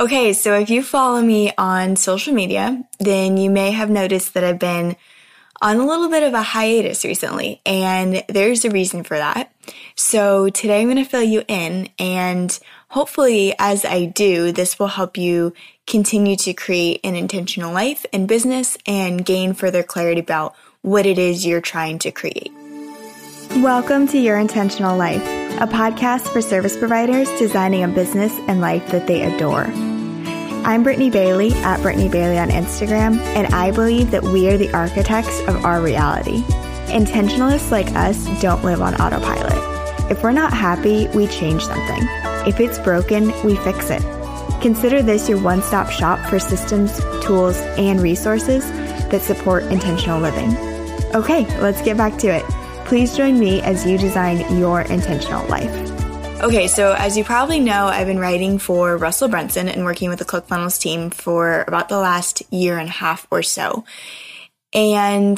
Okay, so if you follow me on social media, then you may have noticed that I've been on a little bit of a hiatus recently, and there's a reason for that. So today I'm going to fill you in, and hopefully, as I do, this will help you continue to create an intentional life and business and gain further clarity about what it is you're trying to create. Welcome to Your Intentional Life, a podcast for service providers designing a business and life that they adore. I'm Brittany Bailey at Brittany Bailey on Instagram, and I believe that we are the architects of our reality. Intentionalists like us don't live on autopilot. If we're not happy, we change something. If it's broken, we fix it. Consider this your one stop shop for systems, tools, and resources that support intentional living. Okay, let's get back to it. Please join me as you design your intentional life. Okay, so as you probably know, I've been writing for Russell Brunson and working with the ClickFunnels team for about the last year and a half or so. And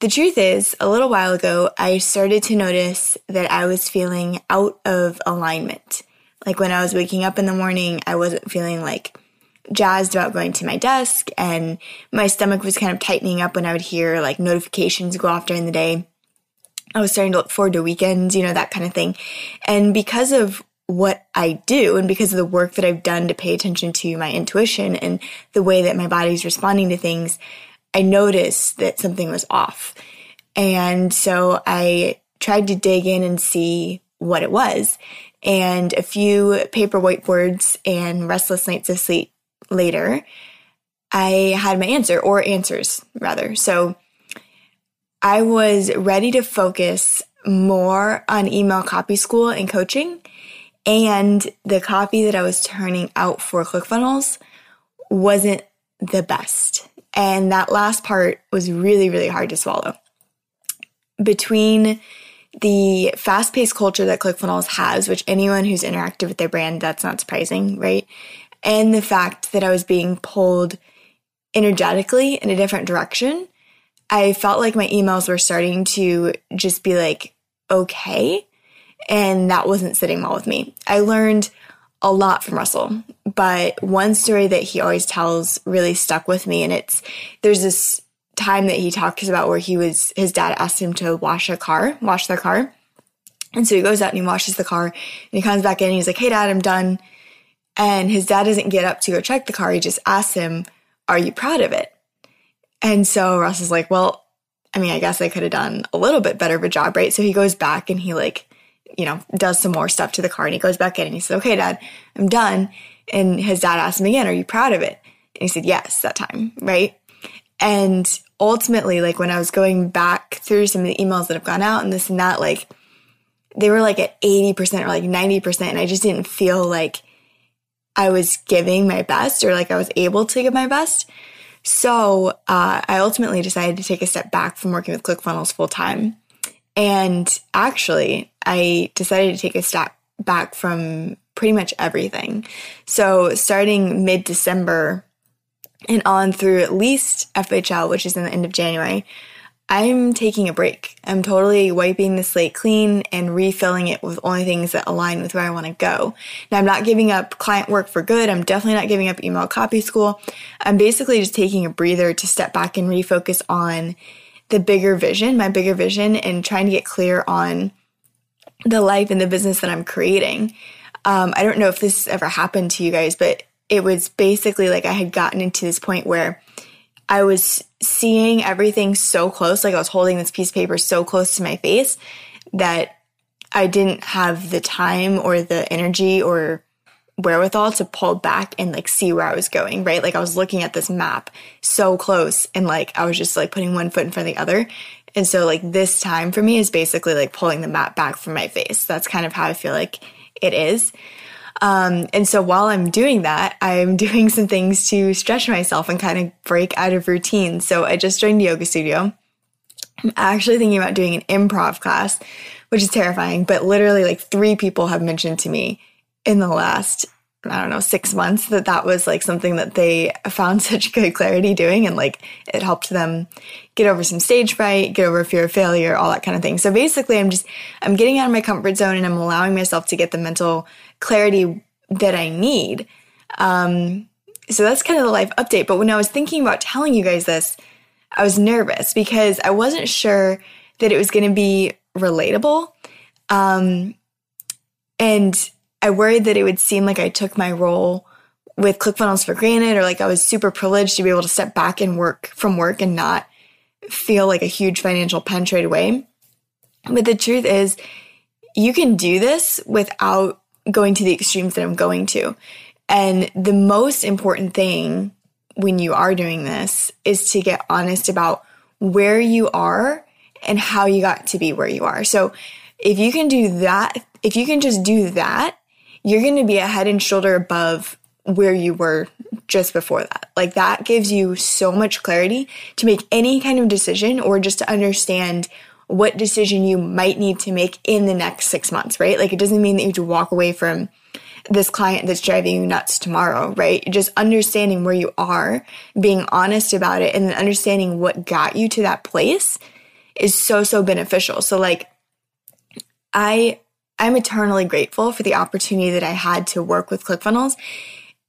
the truth is, a little while ago, I started to notice that I was feeling out of alignment. Like when I was waking up in the morning, I wasn't feeling like jazzed about going to my desk, and my stomach was kind of tightening up when I would hear like notifications go off during the day. I was starting to look forward to weekends, you know, that kind of thing. And because of what I do and because of the work that I've done to pay attention to my intuition and the way that my body's responding to things, I noticed that something was off. And so I tried to dig in and see what it was. And a few paper whiteboards and restless nights of sleep later, I had my answer or answers rather. So I was ready to focus more on email copy school and coaching. And the copy that I was turning out for ClickFunnels wasn't the best. And that last part was really, really hard to swallow. Between the fast paced culture that ClickFunnels has, which anyone who's interacted with their brand, that's not surprising, right? And the fact that I was being pulled energetically in a different direction, I felt like my emails were starting to just be like, okay. And that wasn't sitting well with me. I learned a lot from Russell, but one story that he always tells really stuck with me. And it's there's this time that he talks about where he was, his dad asked him to wash a car, wash their car. And so he goes out and he washes the car and he comes back in and he's like, Hey dad, I'm done. And his dad doesn't get up to go check the car. He just asks him, Are you proud of it? And so Russ is like, well, I mean, I guess I could have done a little bit better of a job, right? So he goes back and he like, you know, does some more stuff to the car and he goes back in and he says, okay, dad, I'm done. And his dad asked him again, are you proud of it? And he said, yes, that time, right? And ultimately, like when I was going back through some of the emails that have gone out and this and that, like they were like at 80% or like 90%. And I just didn't feel like I was giving my best or like I was able to give my best. So uh, I ultimately decided to take a step back from working with ClickFunnels full time. And actually, I decided to take a step back from pretty much everything. So starting mid December and on through at least FHL, which is in the end of January, I'm taking a break. I'm totally wiping the slate clean and refilling it with only things that align with where I want to go. Now, I'm not giving up client work for good. I'm definitely not giving up email copy school. I'm basically just taking a breather to step back and refocus on the bigger vision, my bigger vision, and trying to get clear on the life and the business that I'm creating. Um, I don't know if this ever happened to you guys, but it was basically like I had gotten into this point where I was seeing everything so close, like I was holding this piece of paper so close to my face that I didn't have the time or the energy or wherewithal to pull back and like see where I was going, right? Like I was looking at this map so close and like I was just like putting one foot in front of the other. And so like this time for me is basically like pulling the map back from my face. That's kind of how I feel like it is. Um, and so while I'm doing that, I'm doing some things to stretch myself and kind of break out of routine. So I just joined yoga studio. I'm actually thinking about doing an improv class, which is terrifying, but literally like three people have mentioned to me in the last I don't know, six months that that was like something that they found such good clarity doing. And like it helped them get over some stage fright, get over fear of failure, all that kind of thing. So basically, I'm just, I'm getting out of my comfort zone and I'm allowing myself to get the mental clarity that I need. Um, so that's kind of the life update. But when I was thinking about telling you guys this, I was nervous because I wasn't sure that it was going to be relatable. Um, and I worried that it would seem like I took my role with ClickFunnels for granted or like I was super privileged to be able to step back and work from work and not feel like a huge financial pinch right away. But the truth is, you can do this without going to the extremes that I'm going to. And the most important thing when you are doing this is to get honest about where you are and how you got to be where you are. So if you can do that, if you can just do that, you're going to be a head and shoulder above where you were just before that. Like that gives you so much clarity to make any kind of decision or just to understand what decision you might need to make in the next six months, right? Like it doesn't mean that you have to walk away from this client that's driving you nuts tomorrow, right? Just understanding where you are, being honest about it, and then understanding what got you to that place is so, so beneficial. So like I I'm eternally grateful for the opportunity that I had to work with ClickFunnels.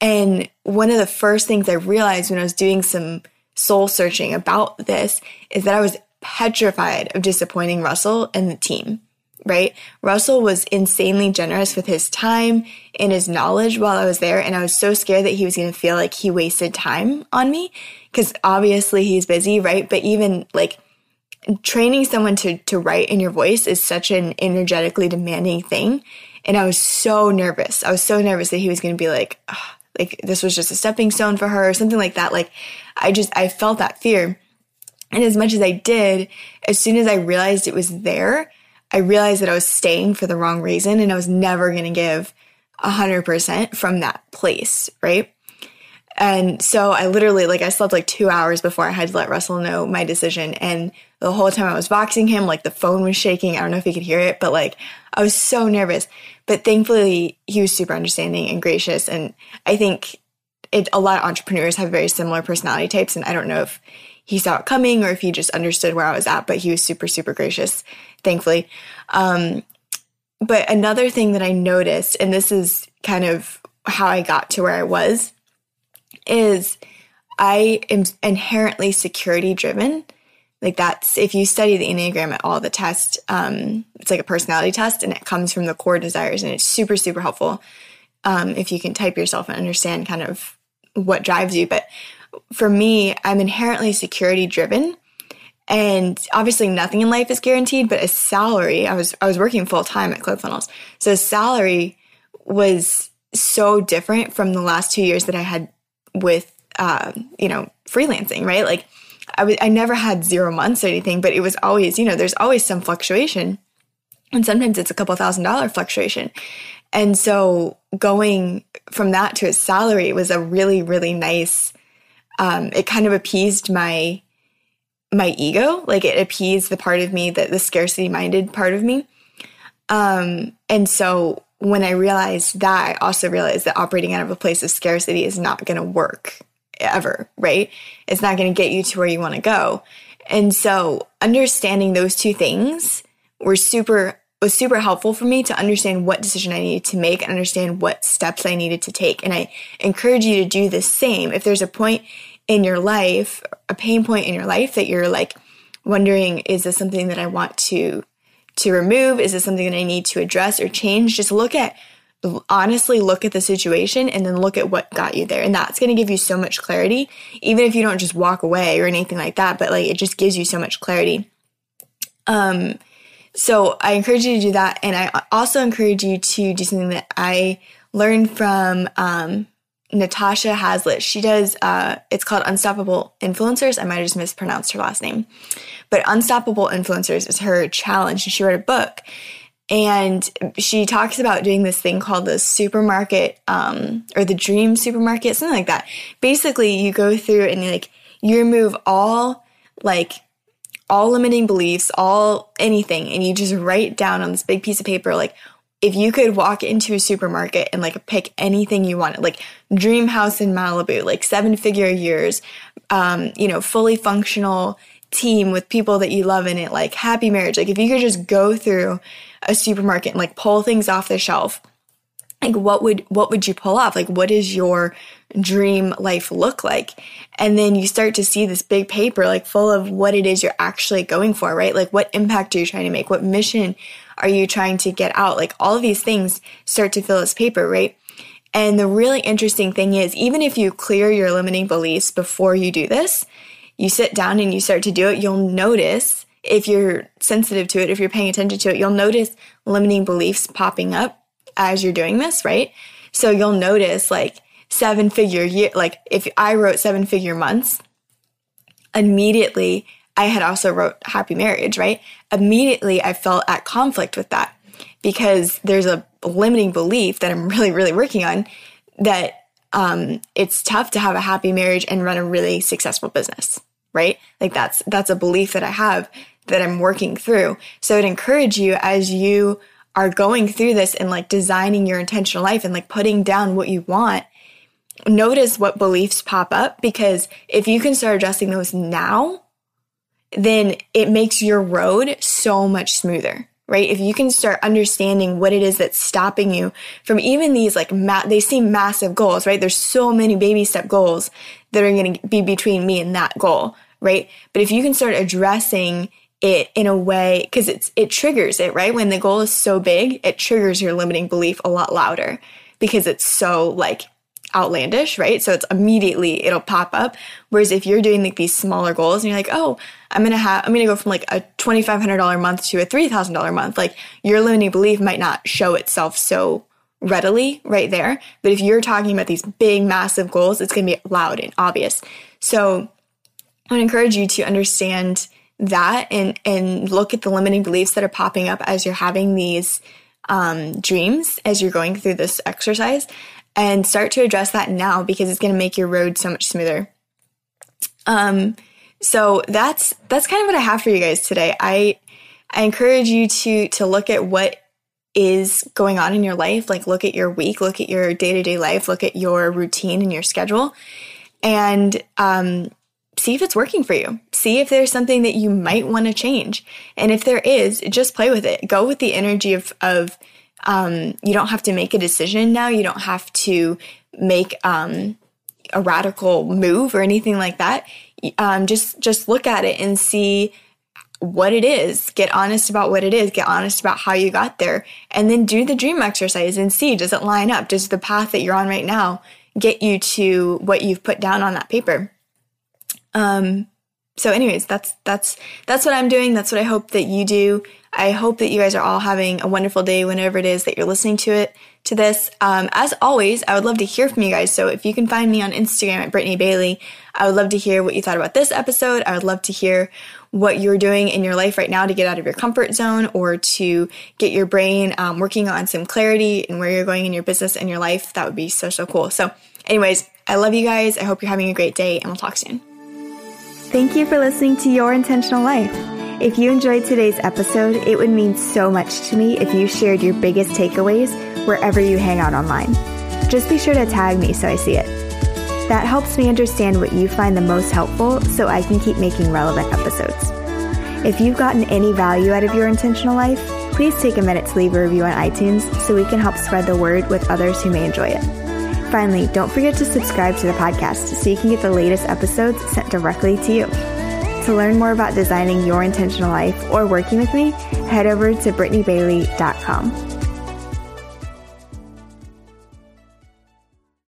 And one of the first things I realized when I was doing some soul searching about this is that I was petrified of disappointing Russell and the team, right? Russell was insanely generous with his time and his knowledge while I was there. And I was so scared that he was going to feel like he wasted time on me because obviously he's busy, right? But even like training someone to, to write in your voice is such an energetically demanding thing. And I was so nervous. I was so nervous that he was going to be like, like this was just a stepping stone for her or something like that. Like I just, I felt that fear. And as much as I did, as soon as I realized it was there, I realized that I was staying for the wrong reason and I was never going to give 100% from that place, right? And so I literally, like, I slept like two hours before I had to let Russell know my decision. And the whole time I was Voxing him, like, the phone was shaking. I don't know if he could hear it, but like, I was so nervous. But thankfully, he was super understanding and gracious. And I think it, a lot of entrepreneurs have very similar personality types. And I don't know if he saw it coming or if he just understood where I was at, but he was super, super gracious, thankfully. Um, but another thing that I noticed, and this is kind of how I got to where I was, is I am inherently security driven. Like that's if you study the Enneagram at all, the test, um, it's like a personality test and it comes from the core desires and it's super, super helpful. Um, if you can type yourself and understand kind of what drives you. But for me, I'm inherently security driven. And obviously nothing in life is guaranteed, but a salary, I was I was working full time at ClickFunnels. So salary was so different from the last two years that I had with uh, you know freelancing, right? Like I, never had zero months or anything, but it was always you know there's always some fluctuation, and sometimes it's a couple thousand dollar fluctuation. And so going from that to a salary was a really really nice. Um, it kind of appeased my my ego, like it appeased the part of me that the scarcity minded part of me. Um, and so when I realized that, I also realized that operating out of a place of scarcity is not going to work ever, right? It's not going to get you to where you want to go. And so understanding those two things were super was super helpful for me to understand what decision I needed to make and understand what steps I needed to take. And I encourage you to do the same. If there's a point in your life, a pain point in your life that you're like wondering, is this something that I want to to remove? Is this something that I need to address or change? Just look at, honestly, look at the situation and then look at what got you there. And that's going to give you so much clarity, even if you don't just walk away or anything like that, but like it just gives you so much clarity. Um, so I encourage you to do that. And I also encourage you to do something that I learned from, um, Natasha Hazlett. She does, uh, it's called Unstoppable Influencers. I might have just mispronounced her last name. But Unstoppable Influencers is her challenge. And she wrote a book. And she talks about doing this thing called the supermarket, um, or the dream supermarket, something like that. Basically, you go through and you like, you remove all, like, all limiting beliefs, all anything, and you just write down on this big piece of paper, like, if you could walk into a supermarket and like pick anything you wanted, like dream house in Malibu, like seven figure years, um, you know, fully functional team with people that you love in it, like happy marriage, like if you could just go through a supermarket and like pull things off the shelf like what would what would you pull off? Like what is your dream life look like. And then you start to see this big paper like full of what it is you're actually going for right? Like what impact are you trying to make? What mission are you trying to get out? Like all of these things start to fill this paper right? And the really interesting thing is even if you clear your limiting beliefs before you do this you sit down and you start to do it you'll notice if you're sensitive to it if you're paying attention to it you'll notice limiting beliefs popping up as you're doing this, right? So you'll notice like seven figure year, like if I wrote seven figure months, immediately I had also wrote happy marriage, right? Immediately I felt at conflict with that because there's a limiting belief that I'm really, really working on that um, it's tough to have a happy marriage and run a really successful business, right? Like that's that's a belief that I have that I'm working through. So I'd encourage you as you are going through this and like designing your intentional life and like putting down what you want, notice what beliefs pop up because if you can start addressing those now, then it makes your road so much smoother, right? If you can start understanding what it is that's stopping you from even these like, ma- they seem massive goals, right? There's so many baby step goals that are going to be between me and that goal, right? But if you can start addressing it in a way because it's it triggers it right when the goal is so big it triggers your limiting belief a lot louder because it's so like outlandish right? So it's immediately it'll pop up. Whereas if you're doing like these smaller goals and you're like oh i'm gonna have i'm gonna go from like a $2500 month to a $3000 month like your limiting belief might not show itself so readily right there. But if you're talking about these big massive goals it's gonna be loud and obvious. So i would encourage you to understand that and and look at the limiting beliefs that are popping up as you're having these um, dreams as you're going through this exercise and start to address that now because it's going to make your road so much smoother um so that's that's kind of what i have for you guys today i i encourage you to to look at what is going on in your life like look at your week look at your day-to-day life look at your routine and your schedule and um see if it's working for you. See if there's something that you might want to change. And if there is, just play with it. Go with the energy of, of um, you don't have to make a decision now. You don't have to make um, a radical move or anything like that. Um, just just look at it and see what it is. Get honest about what it is. Get honest about how you got there, and then do the dream exercise and see does it line up? Does the path that you're on right now get you to what you've put down on that paper? Um, so anyways, that's that's that's what I'm doing. That's what I hope that you do. I hope that you guys are all having a wonderful day whenever it is that you're listening to it to this. Um, as always, I would love to hear from you guys. So if you can find me on Instagram at Brittany Bailey, I would love to hear what you thought about this episode. I would love to hear what you're doing in your life right now to get out of your comfort zone or to get your brain um, working on some clarity and where you're going in your business and your life. That would be so so cool. So, anyways, I love you guys. I hope you're having a great day, and we'll talk soon. Thank you for listening to Your Intentional Life. If you enjoyed today's episode, it would mean so much to me if you shared your biggest takeaways wherever you hang out online. Just be sure to tag me so I see it. That helps me understand what you find the most helpful so I can keep making relevant episodes. If you've gotten any value out of your intentional life, please take a minute to leave a review on iTunes so we can help spread the word with others who may enjoy it. Finally, don't forget to subscribe to the podcast so you can get the latest episodes sent directly to you. To learn more about designing your intentional life or working with me, head over to BrittanyBailey.com.